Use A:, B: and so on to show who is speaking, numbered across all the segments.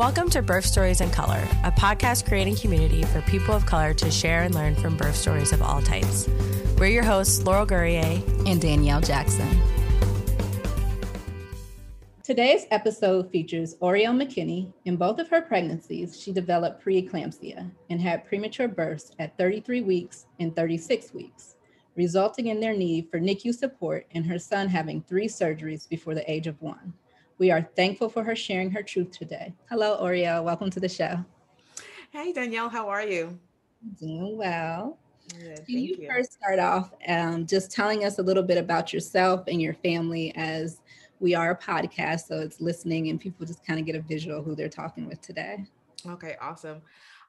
A: Welcome to Birth Stories in Color, a podcast creating community for people of color to share and learn from birth stories of all types. We're your hosts, Laurel Gourrier
B: and Danielle Jackson.
C: Today's episode features Oriel McKinney. In both of her pregnancies, she developed preeclampsia and had premature births at 33 weeks and 36 weeks, resulting in their need for NICU support and her son having three surgeries before the age of one. We are thankful for her sharing her truth today. Hello, Oriel. Welcome to the show.
D: Hey, Danielle. How are you?
C: Doing well. Good, Can you, you, first start off um, just telling us a little bit about yourself and your family as we are a podcast, so it's listening and people just kind of get a visual who they're talking with today.
D: Okay, awesome.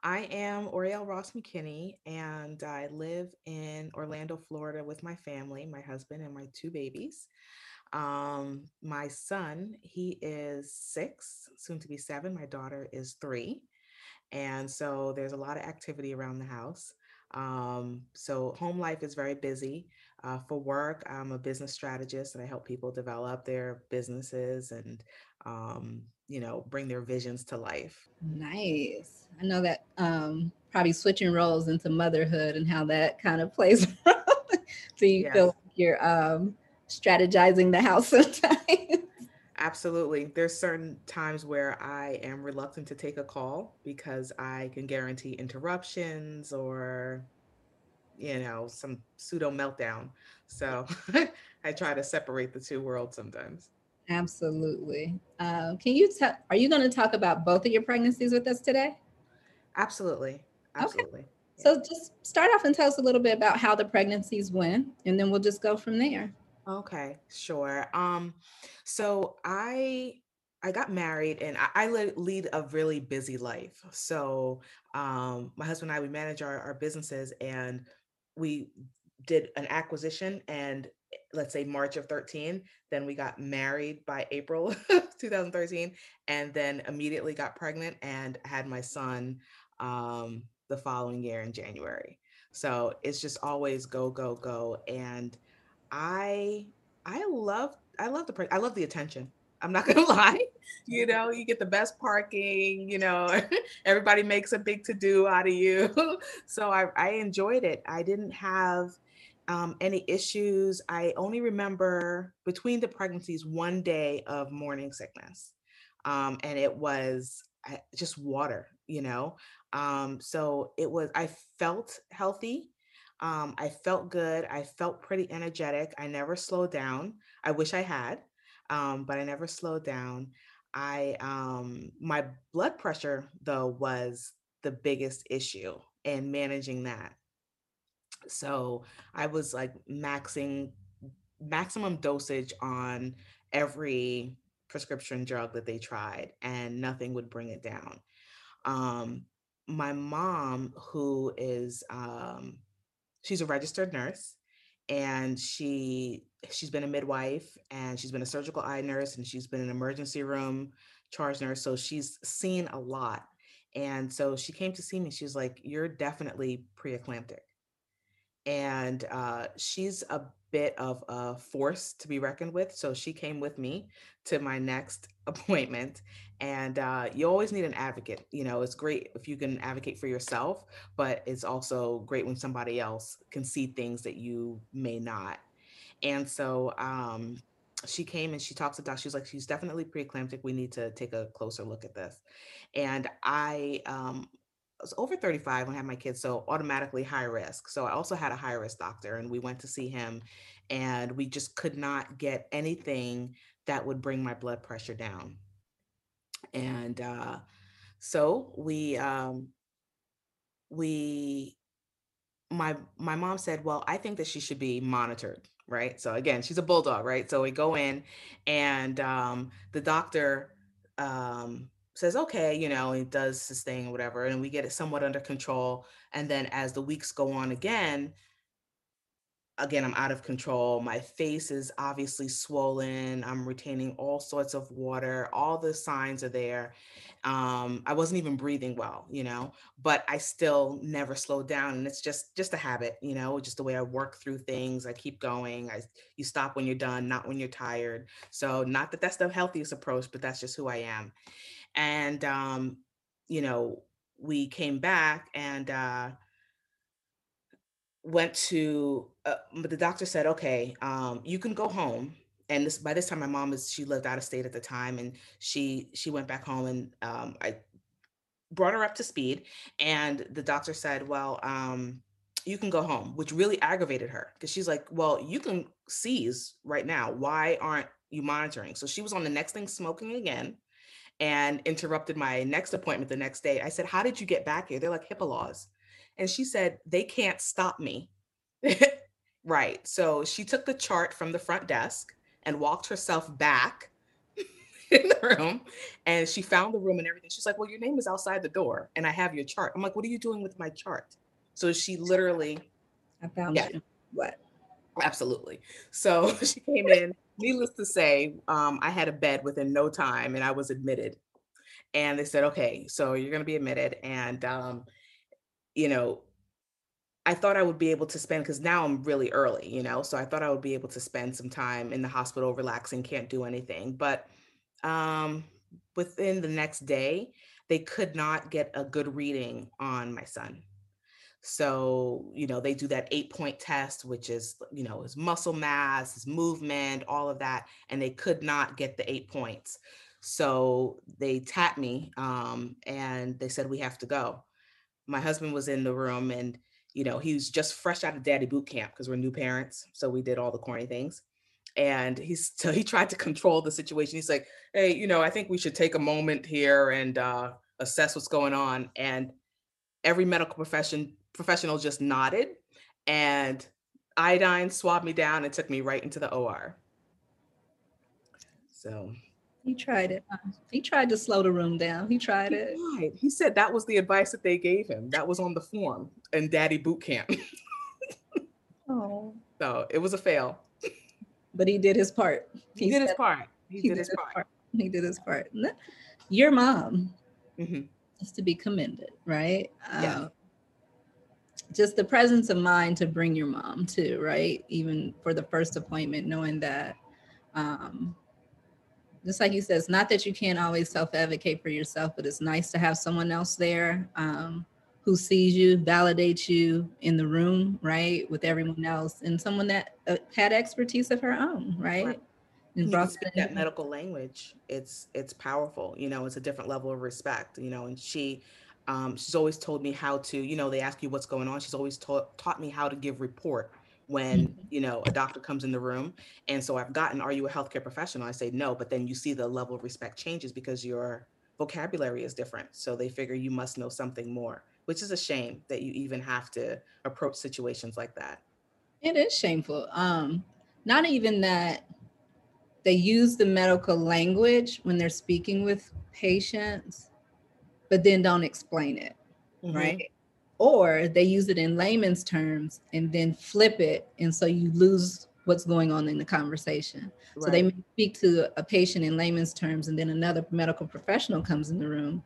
D: I am Oriel Ross McKinney, and I live in Orlando, Florida with my family, my husband, and my two babies. Um, my son, he is six, soon to be seven. My daughter is three. And so there's a lot of activity around the house. Um, so home life is very busy. Uh, for work, I'm a business strategist and I help people develop their businesses and, um, you know, bring their visions to life.
C: Nice. I know that um, probably switching roles into motherhood and how that kind of plays. so you yes. feel like you're um, strategizing the house sometimes.
D: Absolutely. There's certain times where I am reluctant to take a call because I can guarantee interruptions or, you know, some pseudo meltdown. So I try to separate the two worlds sometimes.
C: Absolutely. Um, can you tell, are you going to talk about both of your pregnancies with us today?
D: Absolutely. Absolutely.
C: Okay. So just start off and tell us a little bit about how the pregnancies went, and then we'll just go from there.
D: Okay, sure. Um, so I I got married and I, I lead a really busy life. So um, my husband and I we manage our, our businesses and we did an acquisition and eh, let's say March of 13, then we got married by April 2013 and then immediately got pregnant and had my son um, the following year in January. So it's just always go, go, go. And I I love I love the I love the attention. I'm not gonna lie. You know, you get the best parking. You know, everybody makes a big to do out of you. so I I enjoyed it. I didn't have um, any issues. I only remember between the pregnancies one day of morning sickness, um, and it was just water. You know, um, so it was. I felt healthy. Um, I felt good. I felt pretty energetic. I never slowed down. I wish I had, um, but I never slowed down. I um, my blood pressure though was the biggest issue in managing that. So I was like maxing maximum dosage on every prescription drug that they tried, and nothing would bring it down. Um, my mom, who is um, she's a registered nurse and she she's been a midwife and she's been a surgical eye nurse and she's been an emergency room charge nurse so she's seen a lot and so she came to see me she's like you're definitely preeclamptic and uh, she's a bit of a force to be reckoned with. So she came with me to my next appointment. And uh, you always need an advocate. You know, it's great if you can advocate for yourself, but it's also great when somebody else can see things that you may not. And so um, she came and she talks to doc. She's like, she's definitely preeclamptic. We need to take a closer look at this. And I um, was over 35 when I had my kids, so automatically high risk. So I also had a high risk doctor, and we went to see him, and we just could not get anything that would bring my blood pressure down. And uh, so we um, we my my mom said, "Well, I think that she should be monitored." Right. So again, she's a bulldog, right? So we go in, and um, the doctor um, says, okay, you know, he does his thing or whatever, and we get it somewhat under control. And then as the weeks go on again, again, I'm out of control. My face is obviously swollen. I'm retaining all sorts of water. All the signs are there. Um, I wasn't even breathing well, you know, but I still never slowed down. And it's just just a habit, you know, just the way I work through things. I keep going. I you stop when you're done, not when you're tired. So not that that's the healthiest approach, but that's just who I am. And, um, you know, we came back and uh, went to, uh, but the doctor said, okay, um, you can go home. And this by this time, my mom is she lived out of state at the time, and she she went back home, and um, I brought her up to speed. And the doctor said, well, um, you can go home, which really aggravated her because she's like, well, you can seize right now. Why aren't you monitoring? So she was on the next thing smoking again and interrupted my next appointment the next day. I said, How did you get back here? They're like HIPAA laws. And she said, They can't stop me. right. So she took the chart from the front desk and walked herself back in the room and she found the room and everything. She's like, Well, your name is outside the door and I have your chart. I'm like, What are you doing with my chart? So she literally
C: I found yeah, you. What?
D: Absolutely. So she came in. Needless to say, um, I had a bed within no time and I was admitted. And they said, okay, so you're going to be admitted. And, um, you know, I thought I would be able to spend, because now I'm really early, you know, so I thought I would be able to spend some time in the hospital relaxing, can't do anything. But um, within the next day, they could not get a good reading on my son. So, you know, they do that eight point test, which is, you know, his muscle mass, his movement, all of that. And they could not get the eight points. So they tapped me um, and they said, we have to go. My husband was in the room and, you know, he was just fresh out of daddy boot camp because we're new parents. So we did all the corny things. And he's so he tried to control the situation. He's like, hey, you know, I think we should take a moment here and uh, assess what's going on. And every medical profession professional just nodded and iodine swabbed me down and took me right into the OR. So
C: he tried it. He tried to slow the room down. He tried it.
D: Right. He said that was the advice that they gave him. That was on the form in Daddy Boot Camp. oh. So it was a fail.
C: But he did his part.
D: He, he did his part. He, he did, did, his part. part.
C: He did his part. Your mom mm-hmm. is to be commended, right? Yeah. Uh, just the presence of mind to bring your mom to, right? Even for the first appointment, knowing that, um, just like you said, it's not that you can't always self advocate for yourself, but it's nice to have someone else there um, who sees you, validates you in the room, right, with everyone else, and someone that uh, had expertise of her own, right? right.
D: And brought that medical language. It's it's powerful. You know, it's a different level of respect. You know, and she um, she's always told me how to, you know, they ask you what's going on. She's always taught taught me how to give report when mm-hmm. you know a doctor comes in the room. And so I've gotten, are you a healthcare professional? I say no, but then you see the level of respect changes because your vocabulary is different. So they figure you must know something more, which is a shame that you even have to approach situations like that.
C: It is shameful. Um, not even that they use the medical language when they're speaking with patients but then don't explain it, mm-hmm. right? Or they use it in layman's terms and then flip it. And so you lose what's going on in the conversation. Right. So they may speak to a patient in layman's terms, and then another medical professional comes in the room,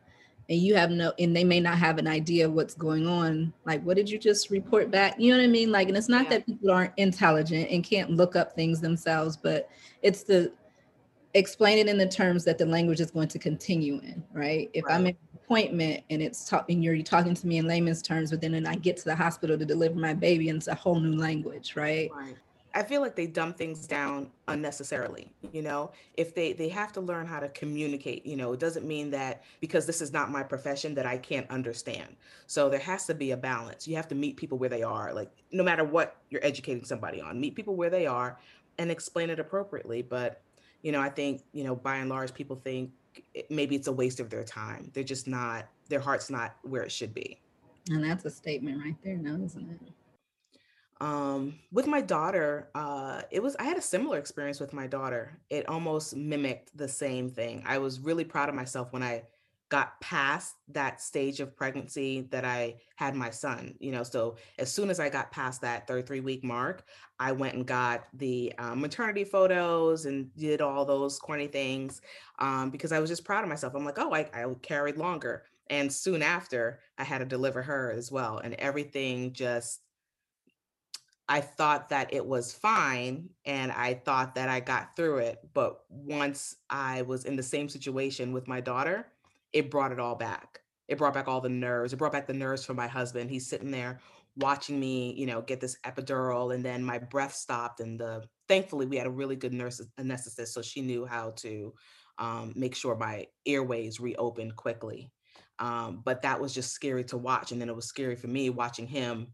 C: and you have no, and they may not have an idea of what's going on. Like, what did you just report back? You know what I mean? Like, and it's not yeah. that people aren't intelligent and can't look up things themselves, but it's the explain it in the terms that the language is going to continue in, right? If right. I'm in appointment and it's talking you're talking to me in layman's terms but then and i get to the hospital to deliver my baby and it's a whole new language right, right.
D: I feel like they dumb things down unnecessarily. You know, if they they have to learn how to communicate, you know, it doesn't mean that because this is not my profession that I can't understand. So there has to be a balance. You have to meet people where they are. Like no matter what you're educating somebody on, meet people where they are and explain it appropriately. But you know, I think you know by and large people think maybe it's a waste of their time. They're just not, their heart's not where it should be.
C: And that's a statement right there now, isn't it?
D: Um, with my daughter, uh, it was I had a similar experience with my daughter. It almost mimicked the same thing. I was really proud of myself when I got past that stage of pregnancy that I had my son, you know. So as soon as I got past that 33 week mark, I went and got the um, maternity photos and did all those corny things um, because I was just proud of myself. I'm like, oh, I, I carried longer. And soon after, I had to deliver her as well. And everything just, I thought that it was fine and I thought that I got through it. But once I was in the same situation with my daughter, it brought it all back. It brought back all the nerves. It brought back the nerves for my husband. He's sitting there watching me, you know, get this epidural, and then my breath stopped. And the thankfully we had a really good nurse anesthetist, so she knew how to um, make sure my airways reopened quickly. Um, but that was just scary to watch, and then it was scary for me watching him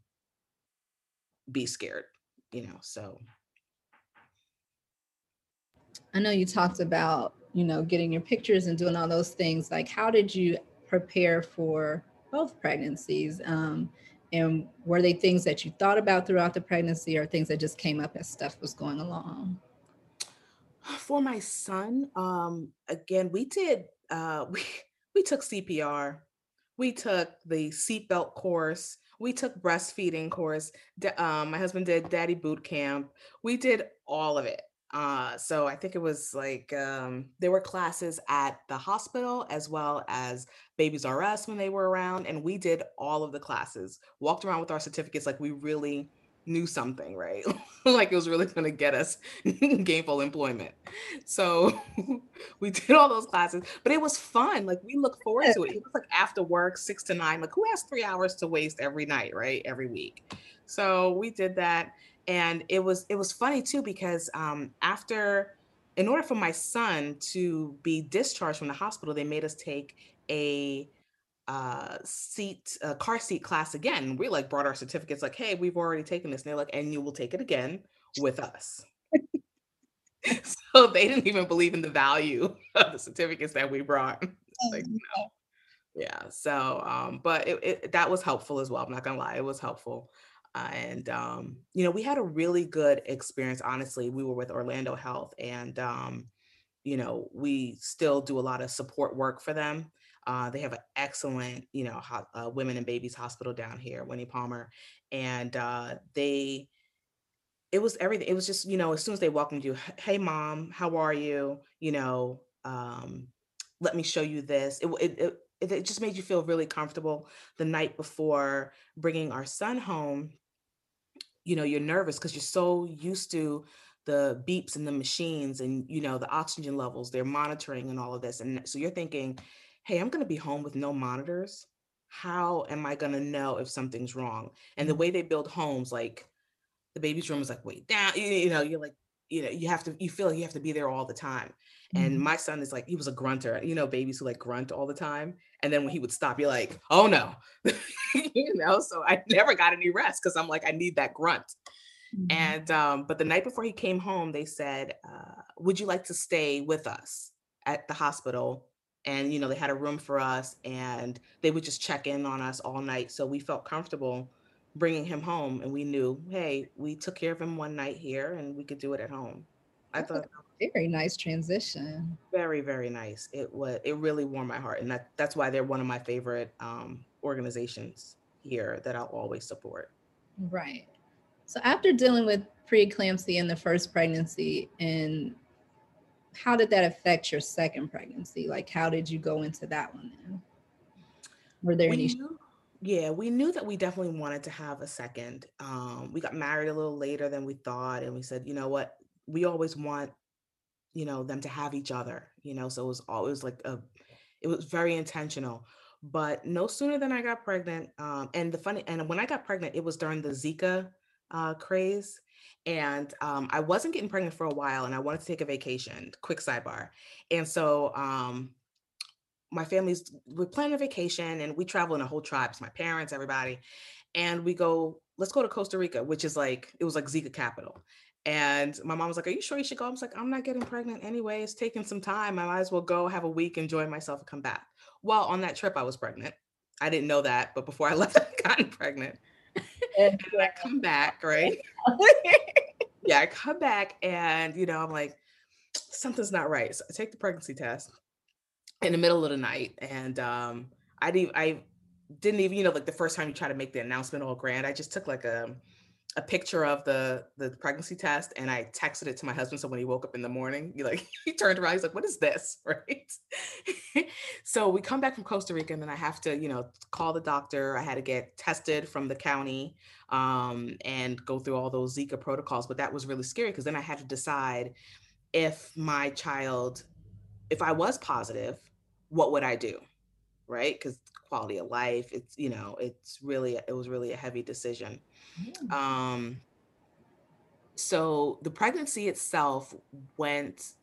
D: be scared, you know. So
C: I know you talked about, you know, getting your pictures and doing all those things. Like, how did you prepare for both pregnancies? Um, and were they things that you thought about throughout the pregnancy or things that just came up as stuff was going along?
D: For my son, um, again, we did, uh, we, we took CPR, we took the seatbelt course, we took breastfeeding course. Um, my husband did daddy boot camp. We did all of it. Uh, so I think it was like um, there were classes at the hospital as well as Babies R Us when they were around, and we did all of the classes. Walked around with our certificates like we really knew something, right? like it was really going to get us gainful employment. So we did all those classes, but it was fun. Like we look forward to it. It was like after work, six to nine. Like who has three hours to waste every night, right? Every week. So we did that and it was it was funny too because um, after in order for my son to be discharged from the hospital they made us take a uh, seat a car seat class again. We like brought our certificates like hey we've already taken this. And they're like and you will take it again with us. So they didn't even believe in the value of the certificates that we brought. Like oh, no. yeah so um but it, it, that was helpful as well i'm not gonna lie it was helpful and um, you know we had a really good experience honestly we were with orlando health and um, you know we still do a lot of support work for them uh, they have an excellent you know ho- uh, women and babies hospital down here winnie palmer and uh, they it was everything it was just you know as soon as they welcomed you hey mom how are you? you know um, let me show you this. It, it, it it just made you feel really comfortable the night before bringing our son home you know you're nervous because you're so used to the beeps and the machines and you know the oxygen levels they're monitoring and all of this and so you're thinking hey i'm going to be home with no monitors how am i going to know if something's wrong and the mm-hmm. way they build homes like the baby's room is like way down you know you're like you know you have to you feel like you have to be there all the time. And mm-hmm. my son is like he was a grunter you know babies who like grunt all the time. And then when he would stop you're like oh no. You know so i never got any rest because i'm like i need that grunt. Mm-hmm. and um but the night before he came home they said uh, would you like to stay with us at the hospital? And you know they had a room for us and they would just check in on us all night. So we felt comfortable bringing him home and we knew hey we took care of him one night here and we could do it at home. I thought
C: very nice transition.
D: Very very nice. It was it really warmed my heart and that that's why they're one of my favorite um, organizations here that i'll always support.
C: Right. So after dealing with preeclampsia in the first pregnancy and how did that affect your second pregnancy? Like how did you go into that one then? Were there we any
D: knew, yeah, we knew that we definitely wanted to have a second. Um, we got married a little later than we thought, and we said, you know what, we always want, you know, them to have each other. You know, so it was always like a, it was very intentional. But no sooner than I got pregnant, um, and the funny, and when I got pregnant, it was during the Zika uh, craze, and um, I wasn't getting pregnant for a while, and I wanted to take a vacation. Quick sidebar, and so um, my family's we're planning a vacation and we travel in a whole tribe. It's my parents, everybody. And we go, let's go to Costa Rica, which is like, it was like Zika capital. And my mom was like, Are you sure you should go? I was like, I'm not getting pregnant anyway. It's taking some time. I might as well go have a week, enjoy myself, and come back. Well, on that trip, I was pregnant. I didn't know that, but before I left, I gotten pregnant. and I come back, right? yeah, I come back and you know, I'm like, something's not right. So I take the pregnancy test in the middle of the night. And um, I didn't, I didn't even, you know, like the first time you try to make the announcement all grand, I just took like a, a picture of the the pregnancy test and I texted it to my husband. So when he woke up in the morning, he like he turned around, he's like, "What is this?" Right. so we come back from Costa Rica, and then I have to, you know, call the doctor. I had to get tested from the county um, and go through all those Zika protocols. But that was really scary because then I had to decide if my child, if I was positive, what would I do? right? Because quality of life, it's you know, it's really it was really a heavy decision.
C: Yeah.
D: Um, so the pregnancy itself went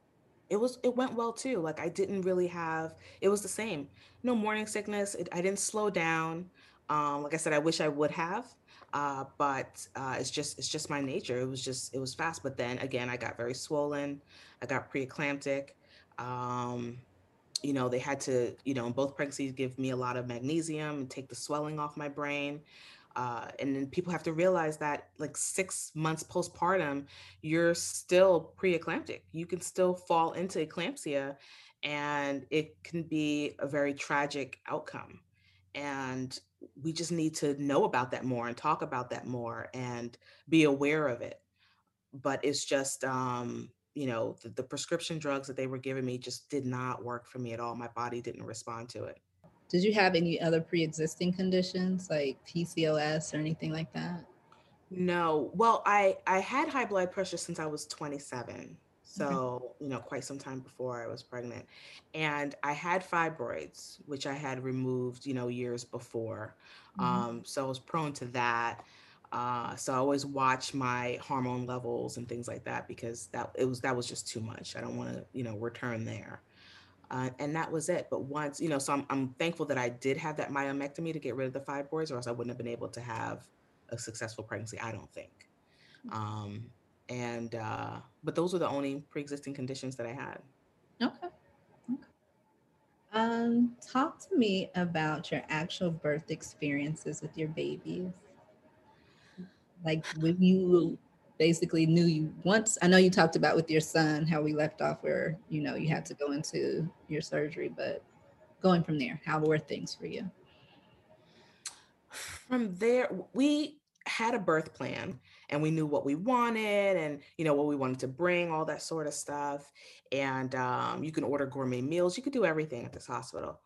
D: it was it went well too like i didn't really have it was the same no morning sickness it, i didn't slow down um like i said i wish i would have uh but uh it's just it's just my nature it was just it was fast but then again i got very swollen i got preeclamptic um you know they had to you know in both pregnancies give me a lot of magnesium and take the swelling off my brain uh, and then people have to realize that like six months postpartum, you're still preeclamptic. You can still fall into eclampsia and it can be a very tragic outcome. And we just need to know about that more and talk about that more and be aware of it. But it's just, um, you know, the, the prescription drugs that they were giving me just did not work for me at all. My body didn't respond to it.
C: Did you have any other pre-existing conditions like PCOS or anything like that?
D: No. Well, I I had high blood pressure since I was 27. So, you know, quite some time before I was pregnant. And I had fibroids, which I had removed, you know, years before.
C: Mhm.
D: Um, so I was prone to that. Uh, so I always watch my hormone levels and things like that because that it was that was just too much. I don't want to, you know, return there. Uh, and that was it. But once, you know, so I'm, I'm thankful that I did have that myomectomy to get rid of the fibroids, or else I wouldn't have been able to have a successful pregnancy. I don't think. Um, and uh, but those were the only pre-existing conditions that I had.
C: Okay. okay. Um, talk to me about your actual birth experiences with your babies. Like when you basically knew you once I know you talked about with your son how we left off where you know you had to go into your surgery, but going from there, how were things for you?
D: From there, we had a birth plan and we knew what we wanted and you know what we wanted to bring all that sort of stuff. And um, you can order gourmet meals. You could do everything at this hospital.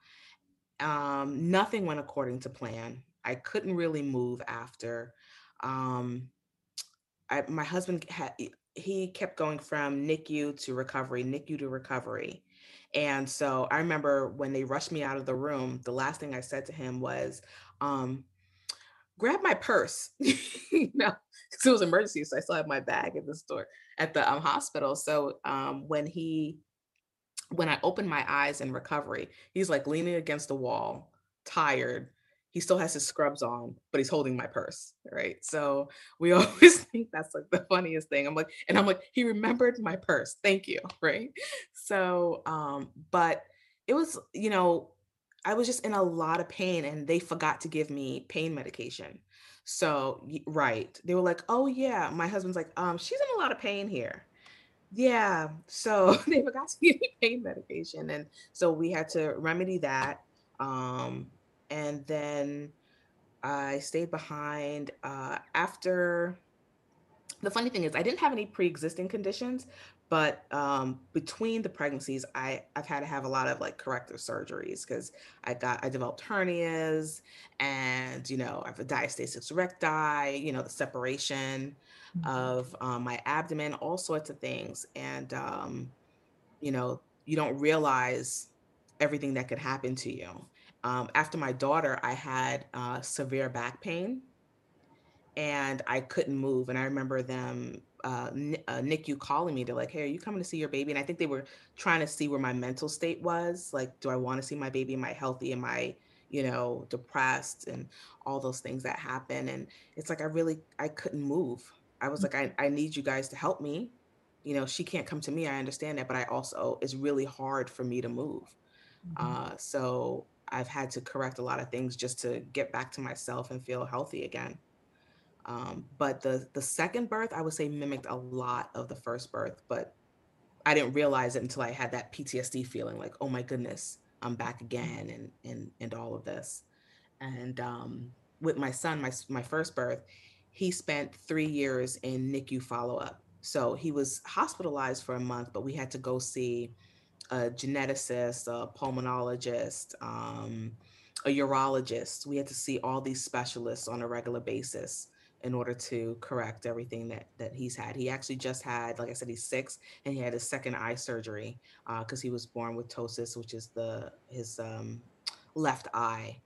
D: Um, nothing went according to plan. I couldn't really move after um, I, my husband had he kept going from NICU to recovery, NICU to recovery. And so I remember when they rushed me out of the room, the last thing I said to him was, um, grab my purse, you know, because it was emergency. So I still had my bag at the store at the um, hospital. So um, when he, when I opened my eyes in recovery, he's like leaning against the wall, tired, he still has his scrubs on, but he's holding my purse, right? So we always think that's like the funniest thing. I'm like, and I'm like, he remembered my purse. Thank you, right? So, um, but it was, you know, I was just in a lot of pain and they forgot to give me pain medication. So, right. They were like, "Oh yeah." My husband's like, "Um, she's in a lot of pain here." Yeah. So, they forgot to give me pain medication and so we had to remedy that. Um and then I stayed behind uh, after. The funny thing is, I didn't have any pre-existing conditions, but um, between the pregnancies, I I've had to have a lot of like corrective surgeries because I got I developed hernias, and you know I have a diastasis recti, you know the separation
C: Mhm.
D: of um, my abdomen, all sorts of things, and um, you know you don't realize everything that could happen to you. Um, after my daughter, I had uh, severe back pain and I couldn't move. And I remember them, uh, N- uh, NICU calling me. They're like, "Hey, are you coming to see your baby?" And I think they were trying to see where my mental state was. Like, do I want to see my baby? Am I healthy? Am I, you know, depressed? And all those things that happen. And it's like I really I couldn't move. I was like, I, I need you guys to help me. You know, she can't come to me. I understand that, but I also it's really hard for me to move.
C: Mhm.
D: Uh, so I've had to correct a lot of things just to get back to myself and feel healthy again. Um, but the the second birth, I would say, mimicked a lot of the first birth, but I didn't realize it until I had that PTSD feeling, like, oh my goodness, I'm back again, and and and all of this. And um, with my son, my my first birth, he spent three years in NICU follow up. So he was hospitalized for a month, but we had to go see a geneticist, a pulmonologist, um, a urologist. We had to see all these specialists on a regular basis in order to correct everything that that he's had. He actually just had, like I said, he's six, and he had his second eye surgery because he was born with ptosis, which is the his um, left eye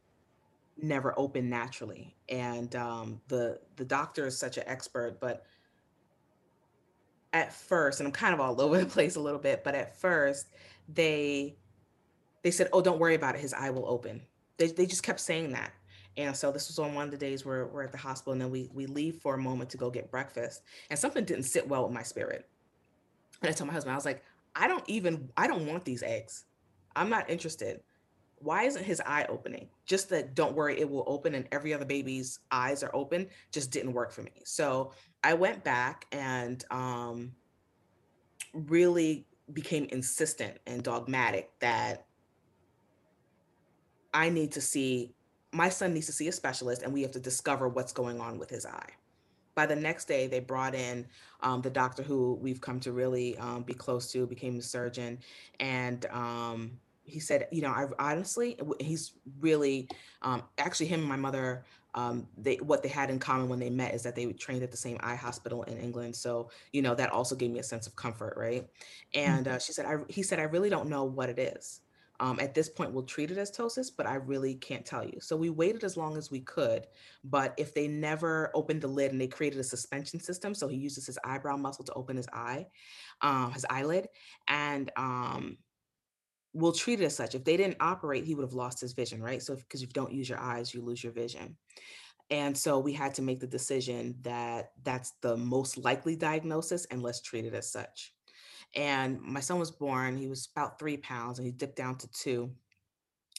D: never opened naturally. And um, the the doctor is such an expert, but at first, and I'm kind of all over the place a little bit, but at first they they said, "Oh, don't worry about it. His eye will open." They they just kept saying that. And so this was on one of the days where we're at the hospital, and then we we leave for a moment to go get breakfast, and something didn't sit well with my spirit. And I told my husband, I was like, I don't even I don't want these eggs. I'm not interested. Why isn't his eye opening? Just that don't worry, it will open, and every other baby's eyes are open. Just didn't work for me. So I went back and um, really became insistent and dogmatic that I need to see my son needs to see a specialist and we have to discover what's going on with his eye. By the next day, they brought in um, the doctor who we've come to really um, be close to, became a surgeon. And um, he said, you know, I honestly, he's really, um, actually, him and my mother um, they what they had in common when they met is that they trained at the same eye hospital in England. So you know that also gave me a sense of comfort, right? And mm-hmm. uh, she said, I, he said, I really don't know what it is. Um, at this point, we'll treat it as ptosis, but I really can't tell you. So we waited as long as we could. But if they never opened the lid and they created a suspension system, so he uses his eyebrow muscle to open his eye, um, his eyelid, and um, we'll treat it as such. If they didn't operate, he would have lost his vision, right? So because if, if you don't use your eyes, you lose your vision. And so we had to make the decision that that's the most likely diagnosis and let's treat it as such. And my son was born, he was about three pounds and he dipped down to two.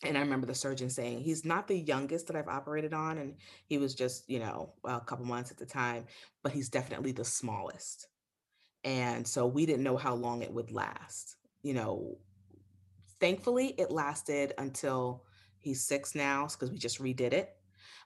D: And I remember the surgeon saying, he's not the youngest that I've operated on. And he was just, you know, a couple months at the time, but he's definitely the smallest. And so we didn't know how long it would last. You know, thankfully it lasted until he's six now because we just redid it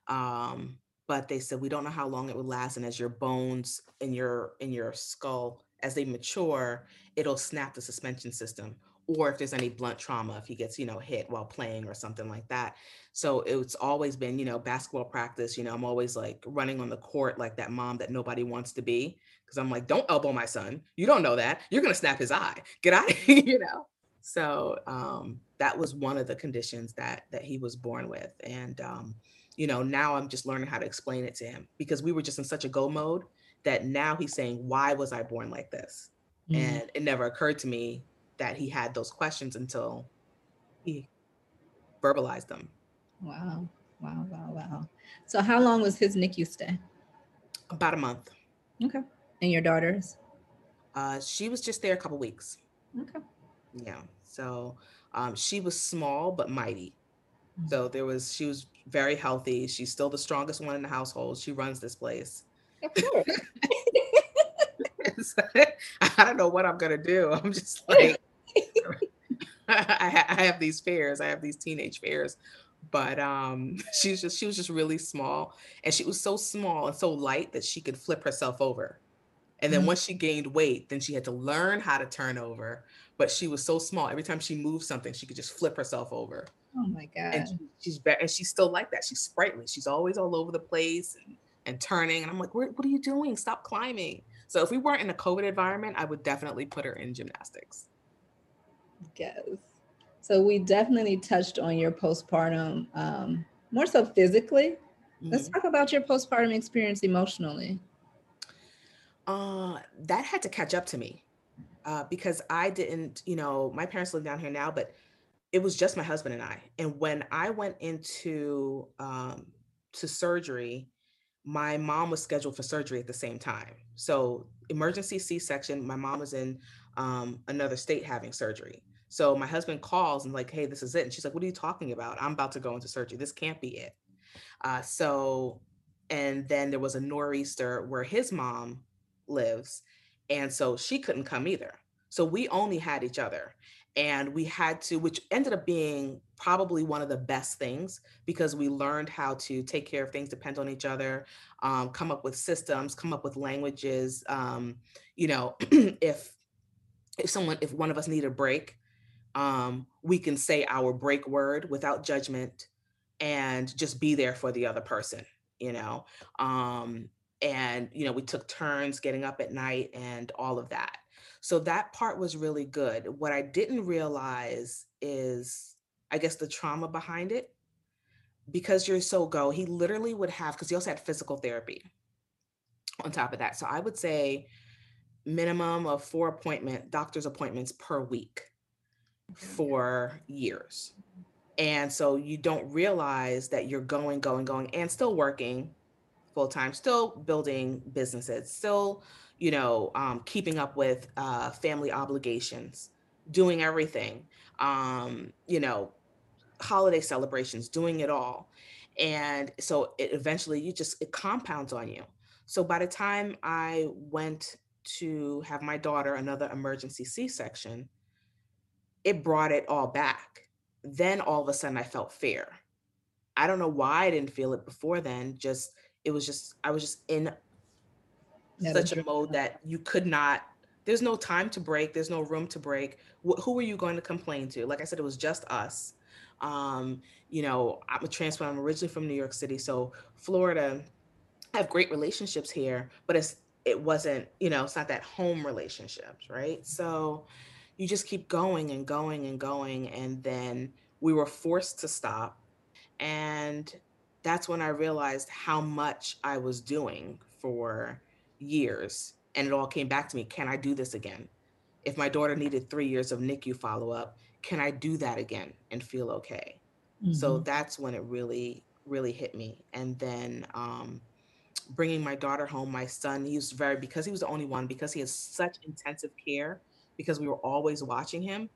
D: um, but they said we don't know how long it would last and as your bones in your in your skull as they mature it'll snap the suspension system or if there's any blunt trauma if he gets you know hit while playing or something like that. So it's always been you know basketball practice you know i'm always like running on the court like that mom that nobody wants to be because i'm like don't elbow my son. You don't know that. You're going to snap his eye. Get out you know so um, that was one of the conditions that that he was born with, and um, you know now I'm just learning how to explain it to him because we were just in such a go mode that now he's saying, "Why was I born like this?" Mm-hmm. And it never occurred to me that he had those questions until he verbalized them.
C: Wow. Wow, wow, wow. So how long was his NICU stay?
D: About a month.
C: Okay. And your daughter's?
D: Uh, she was just there a couple weeks.
C: Okay.
D: Yeah. So um, she was small but mighty. Mm-hmm. So there was she was very healthy. She's still the strongest one in the household. She runs this place.
C: Of course.
D: I don't know what I'm gonna do. I'm just like I, I have these fears. I have these teenage fears. But um, she's just she was just really small, and she was so small and so light that she could flip herself over. And then mm-hmm. once she gained weight, then she had to learn how to turn over but she was so small. Every time she moved something, she could just flip herself over.
C: Oh my god!
D: And she, she's and she's still like that. She's sprightly. She's always all over the place and, and turning. And I'm like, what are you doing? Stop climbing. So if we weren't in a COVID environment, I would definitely put her in gymnastics.
C: Yes. So we definitely touched on your postpartum, um, more so physically. Mm-hmm. Let's talk about your postpartum experience emotionally.
D: Uh, that had to catch up to me uh, because I didn't, you know, my parents live down here now, but it was just my husband and I. And when I went into um, to surgery, my mom was scheduled for surgery at the same time. So emergency C-section. My mom was in um, another state having surgery. So my husband calls and like, hey, this is it. And she's like, what are you talking about? I'm about to go into surgery. This can't be it. Uh, so, and then there was a nor'easter where his mom lives and so she couldn't come either. So we only had each other. And we had to, which ended up being probably one of the best things because we learned how to take care of things, depend on each other, um, come up with systems, come up with languages. Um, you know, if if someone, if one of us need a break, um, we can say our break word without judgment and just be there for the other person you know um and you know we took turns getting up at night and all of that so that part was really good what i didn't realize is I guess the trauma behind it because you're so go. He literally would have because he also had physical therapy on top of that. So I would say minimum of four appointment doctor's appointments per week for years. Mm-hmm. And so you don't realize that you're going, going, going, and still working full time, still building businesses, still, you know, um, keeping up with uh, family obligations, doing everything, um, you know, holiday celebrations, doing it all. And so it eventually you just, it compounds on you. So by the time I went to have my daughter another emergency C section, it brought it all back. Then all of a sudden I felt fear. I don't know why I didn't feel it before then. Just, it was just, I was just in yeah, such a mode that you could not, there's no time to break, there's no room to break. Wh- who are you going to complain to? Like I said, it was just us. Um, you know, I'm a transplant, I'm originally from New York City. So Florida, I have great relationships here, but it's it wasn't, you know, it's not that home relationships, right? So you just keep going and going and going. And then we were forced to stop. And that's when I realized how much I was doing for years. And it all came back to me can I do this again? If my daughter needed three years of NICU follow up, can I do that again and feel okay? Mm-hmm. So that's when it really, really hit me. And then, um, bringing my daughter home, my son, he was very, because he was the only one, because he has such intensive care, because we were always watching him,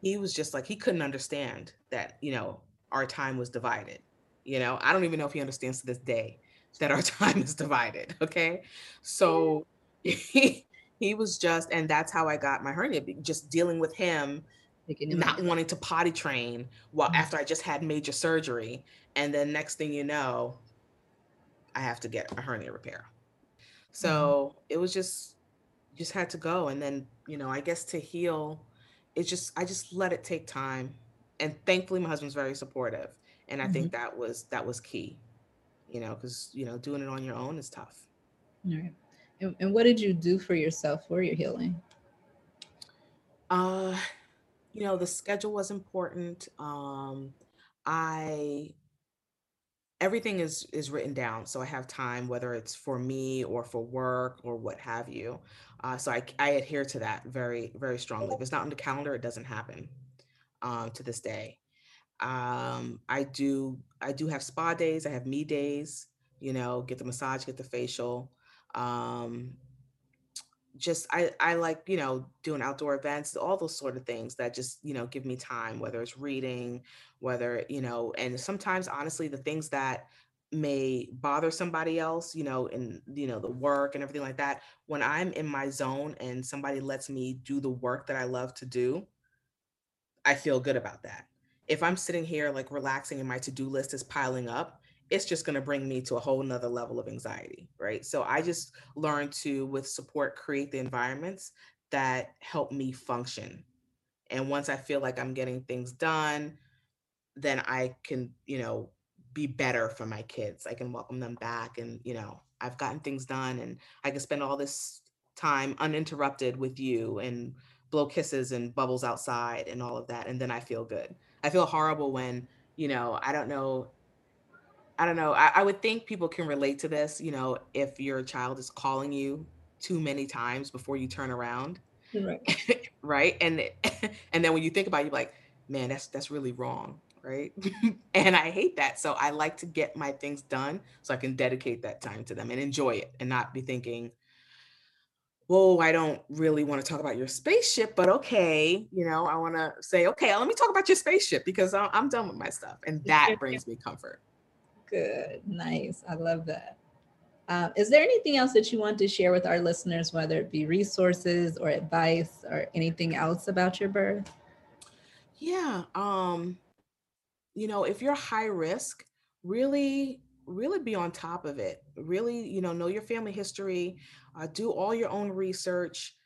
D: he was just like, he couldn't understand that, you know, our time was divided. You know, I don't even know if he understands to this day that our time is divided. Okay. So he, he was just, and that's how I got my hernia, just dealing with him not wanting to potty train while mm-hmm. after I just had major surgery. And then next thing you know, I have to get a hernia repair. So mm-hmm. it was just just had to go. And then, you know, I guess to heal, it's just I just let it take time. And thankfully my husband's very supportive. And I mm-hmm. think that was that was key. You know, because you know, doing it on your own is tough.
C: All right. And, and what did you do for yourself for your healing?
D: Uh, you know, the schedule was important. Um, I everything is is written down so i have time whether it's for me or for work or what have you uh, so I, I adhere to that very very strongly if it's not on the calendar it doesn't happen um, to this day um, i do i do have spa days i have me days you know get the massage get the facial um, just I I like you know doing outdoor events, all those sort of things that just you know give me time, whether it's reading, whether you know, and sometimes honestly the things that may bother somebody else, you know, in you know the work and everything like that. When I'm in my zone and somebody lets me do the work that I love to do, I feel good about that. If I'm sitting here like relaxing and my to-do list is piling up, it's just going to bring me to a whole nother level of anxiety right? So i just learned to with support create the environments that help me function. And once i feel like i'm getting things done then i can you know be better for my kids. I can welcome them back and you know i've gotten things done and i can spend all this time uninterrupted with you and blow kisses and bubbles outside and all of that and then i feel good i feel horrible when you know i don't know I don't know. I, I, would think people can relate to this, you know, if your child is calling you too many times before you turn around. Right. right. And and then when you think about it, you're like, man, that's that's really wrong. Right. and I hate that. So I like to get my things done so I can dedicate that time to them and enjoy it and not be thinking, whoa, I don't really want to talk about your spaceship, but okay, you know, I want to say, okay, let me talk about your spaceship because I'm, I'm done with my stuff. And that brings me comfort.
C: Good. Nice. I love that. Uh, is there anything else that you want to share with our listeners, whether it be resources or advice or anything else about your birth?
D: Yeah. Um, you know, if you're high risk, really, really be on top of it. Really, you know, know your family history, uh, do all your own research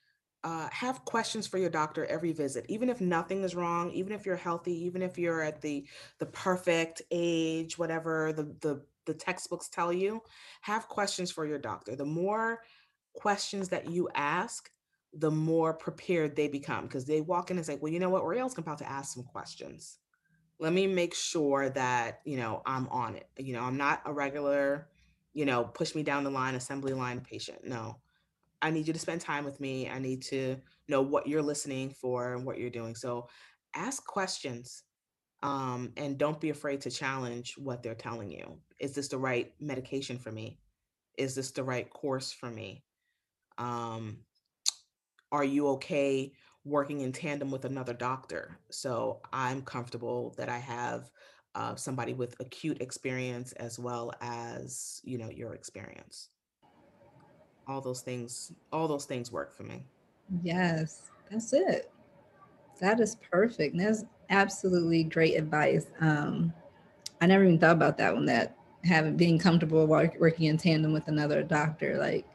D: uh, have questions for your doctor every visit even if nothing is wrong even if you're healthy even if you're at the the perfect age whatever the the, the textbooks tell you have questions for your doctor. The more questions that you ask the more prepared they become because they walk in and say well you know what? Oriel's about to ask some questions let me make sure that you know i'm on it. You know i'm not a regular you know push me down the line assembly line patient. No. I need you to spend time with me. I need to know what you're listening for and what you're doing. So ask questions um, and don't be afraid to challenge what they're telling you. Is this the right medication for me? Is this the right course for me? Um, are you okay working in tandem with another doctor. So I'm comfortable that I have uh, somebody with acute experience as well as you know your experience. All those things, all those things work for me.
C: Yes, that's it. That is perfect. That's absolutely great advice. Um, I never even thought about that one. That having being comfortable working in tandem with another doctor, like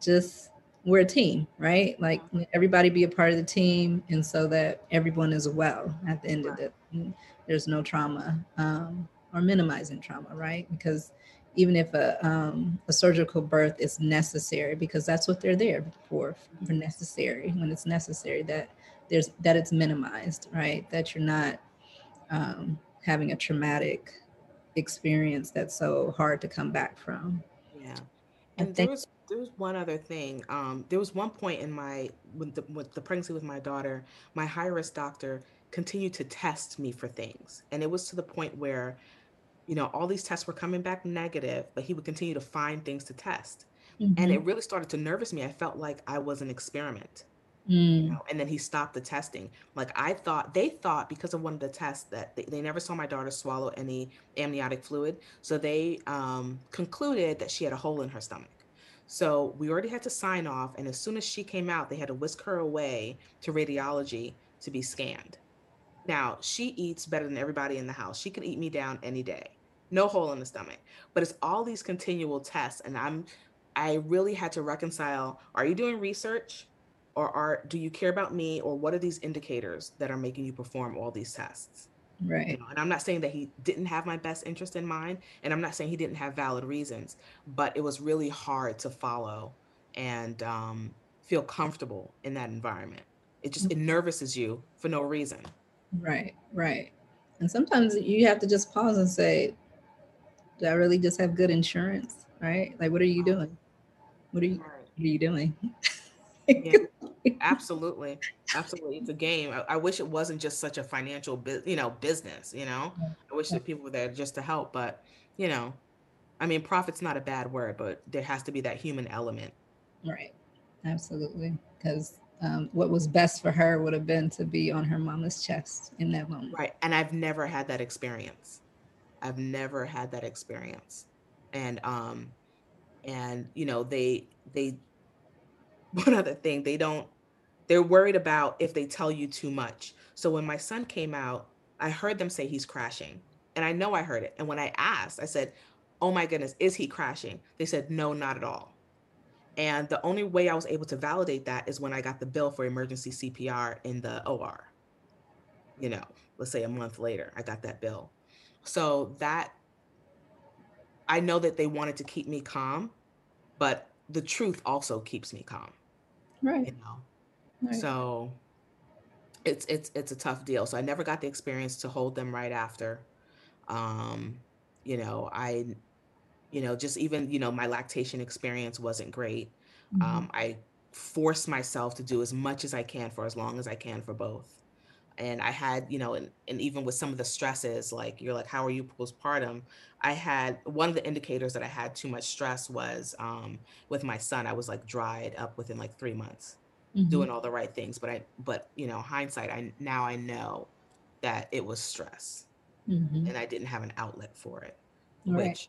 C: just we're a team, right? Like everybody be a part of the team, and so that everyone is well at the end of it. There's no trauma um, or minimizing trauma, right? Because even if a, um, a surgical birth is necessary, because that's what they're there for, for necessary. When it's necessary, that there's that it's minimized, right? That you're not um, having a traumatic experience that's so hard to come back from.
D: Yeah, and there was there was one other thing. Um, there was one point in my with the, with the pregnancy with my daughter, my high risk doctor continued to test me for things, and it was to the point where, you know, all these tests were coming back negative, but he would continue to find things to test, mm-hmm. and it really started to nervous me. I felt like I was an experiment. Mm. You know, and then he stopped the testing. Like I thought, they thought because of one of the tests that they, they never saw my daughter swallow any amniotic fluid, so they um, concluded that she had a hole in her stomach. So we already had to sign off. And as soon as she came out, they had to whisk her away to radiology to be scanned. Now, she eats better than everybody in the house. She could eat me down any day. No hole in the stomach. But it's all these continual tests. And I'm, I really had to reconcile are you doing research? Or are do you care about me? Or what are these indicators that are making you perform all these tests?
C: Right. You
D: know, and I'm not saying that he didn't have my best interest in mind, and I'm not saying he didn't have valid reasons, but it was really hard to follow and um, feel comfortable in that environment. It just it nervouses you for no reason.
C: Right, right. And sometimes you have to just pause and say, "Do I really just have good insurance?" Right? Like, what are you doing? What are you? What are you doing?
D: yeah, absolutely, absolutely. It's a game. I, I, wish it wasn't just such a financial, bu- you know, business. You know, I wish that people were there just to help. But you know, I mean, profit's not a bad word, but there has to be that human element.
C: Right. Absolutely. Because um, what was best for her would have been to be on her mama's chest in that moment.
D: Right. And I've never had that experience. I've never had that experience. And um and you know, they they one other thing they don't they're worried about if they tell you too much so when my son came out i heard them say he's crashing and i know i heard it and when i asked i said oh my goodness is he crashing they said no not at all and the only way i was able to validate that is when i got the bill for emergency cpr in the or you know let's say a month later i got that bill so that i know that they wanted to keep me calm but the truth also keeps me calm.
C: Right.
D: You know. Right. So it's it's it's a tough deal. So I never got the experience to hold them right after. Um, you know, I you know, just even, you know, my lactation experience wasn't great. Mm-hmm. Um, I forced myself to do as much as I can for as long as I can for both and I had, you know, and, and even with some of the stresses, like you're like, how are you postpartum? I had one of the indicators that I had too much stress was um, with my son. I was like dried up within like three months, mm-hmm. doing all the right things. But I, but you know, hindsight, I now I know that it was stress, mm-hmm. and I didn't have an outlet for it, which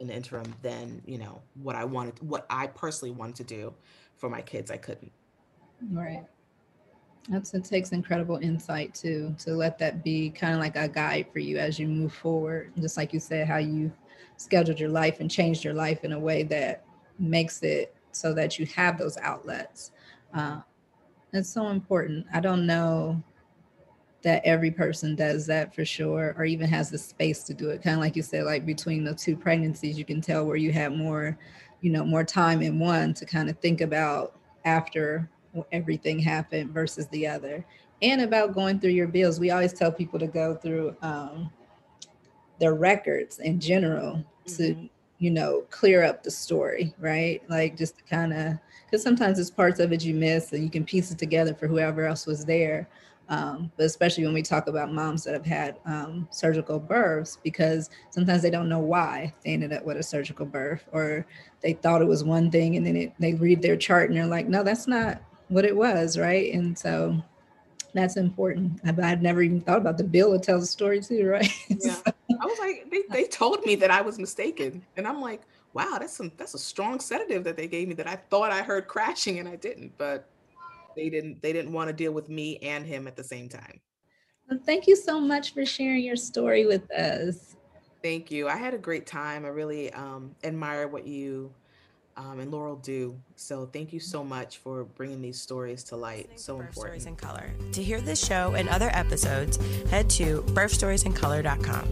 D: in the interim, then you know what I wanted, what I personally wanted to do for my kids, I couldn't.
C: Right. That's it takes incredible insight to to let that be kind of like a guide for you as you move forward. Just like you said, how you scheduled your life and changed your life in a way that makes it so that you have those outlets. Uh, it's so important. I don't know that every person does that for sure, or even has the space to do it. Kind of like you said, like between the two pregnancies, you can tell where you have more, you know, more time in one to kind of think about after everything happened versus the other and about going through your bills. We always tell people to go through um, their records in general to, mm-hmm. You know, clear up the story, right? Like just to kind of, because sometimes it's parts of it you miss and you can piece it together for whoever else was there. Um, but especially when we talk about moms that have had um, surgical births, because sometimes they don't know why they ended up with a surgical birth, or they thought it was one thing, and then it, they read their chart and they're like, no, that's not what it was, right? And so that's important. I've, I've never even thought about the bill to tell the story too, right?
D: Yeah. I was like, they, they told me that I was mistaken, and I'm like, wow, that's some that's a strong sedative that they gave me that I thought I heard crashing and I didn't, but they didn't they didn't want to deal with me and him at the same time.
C: Well, thank you so much for sharing your story with us.
D: Thank you. I had a great time. I really um, admire what you um, and Laurel do. So thank you so much for bringing these stories to light. So Birth important.
A: Stories in Color. To hear this show and other episodes, head to birthstoriesincolor.com.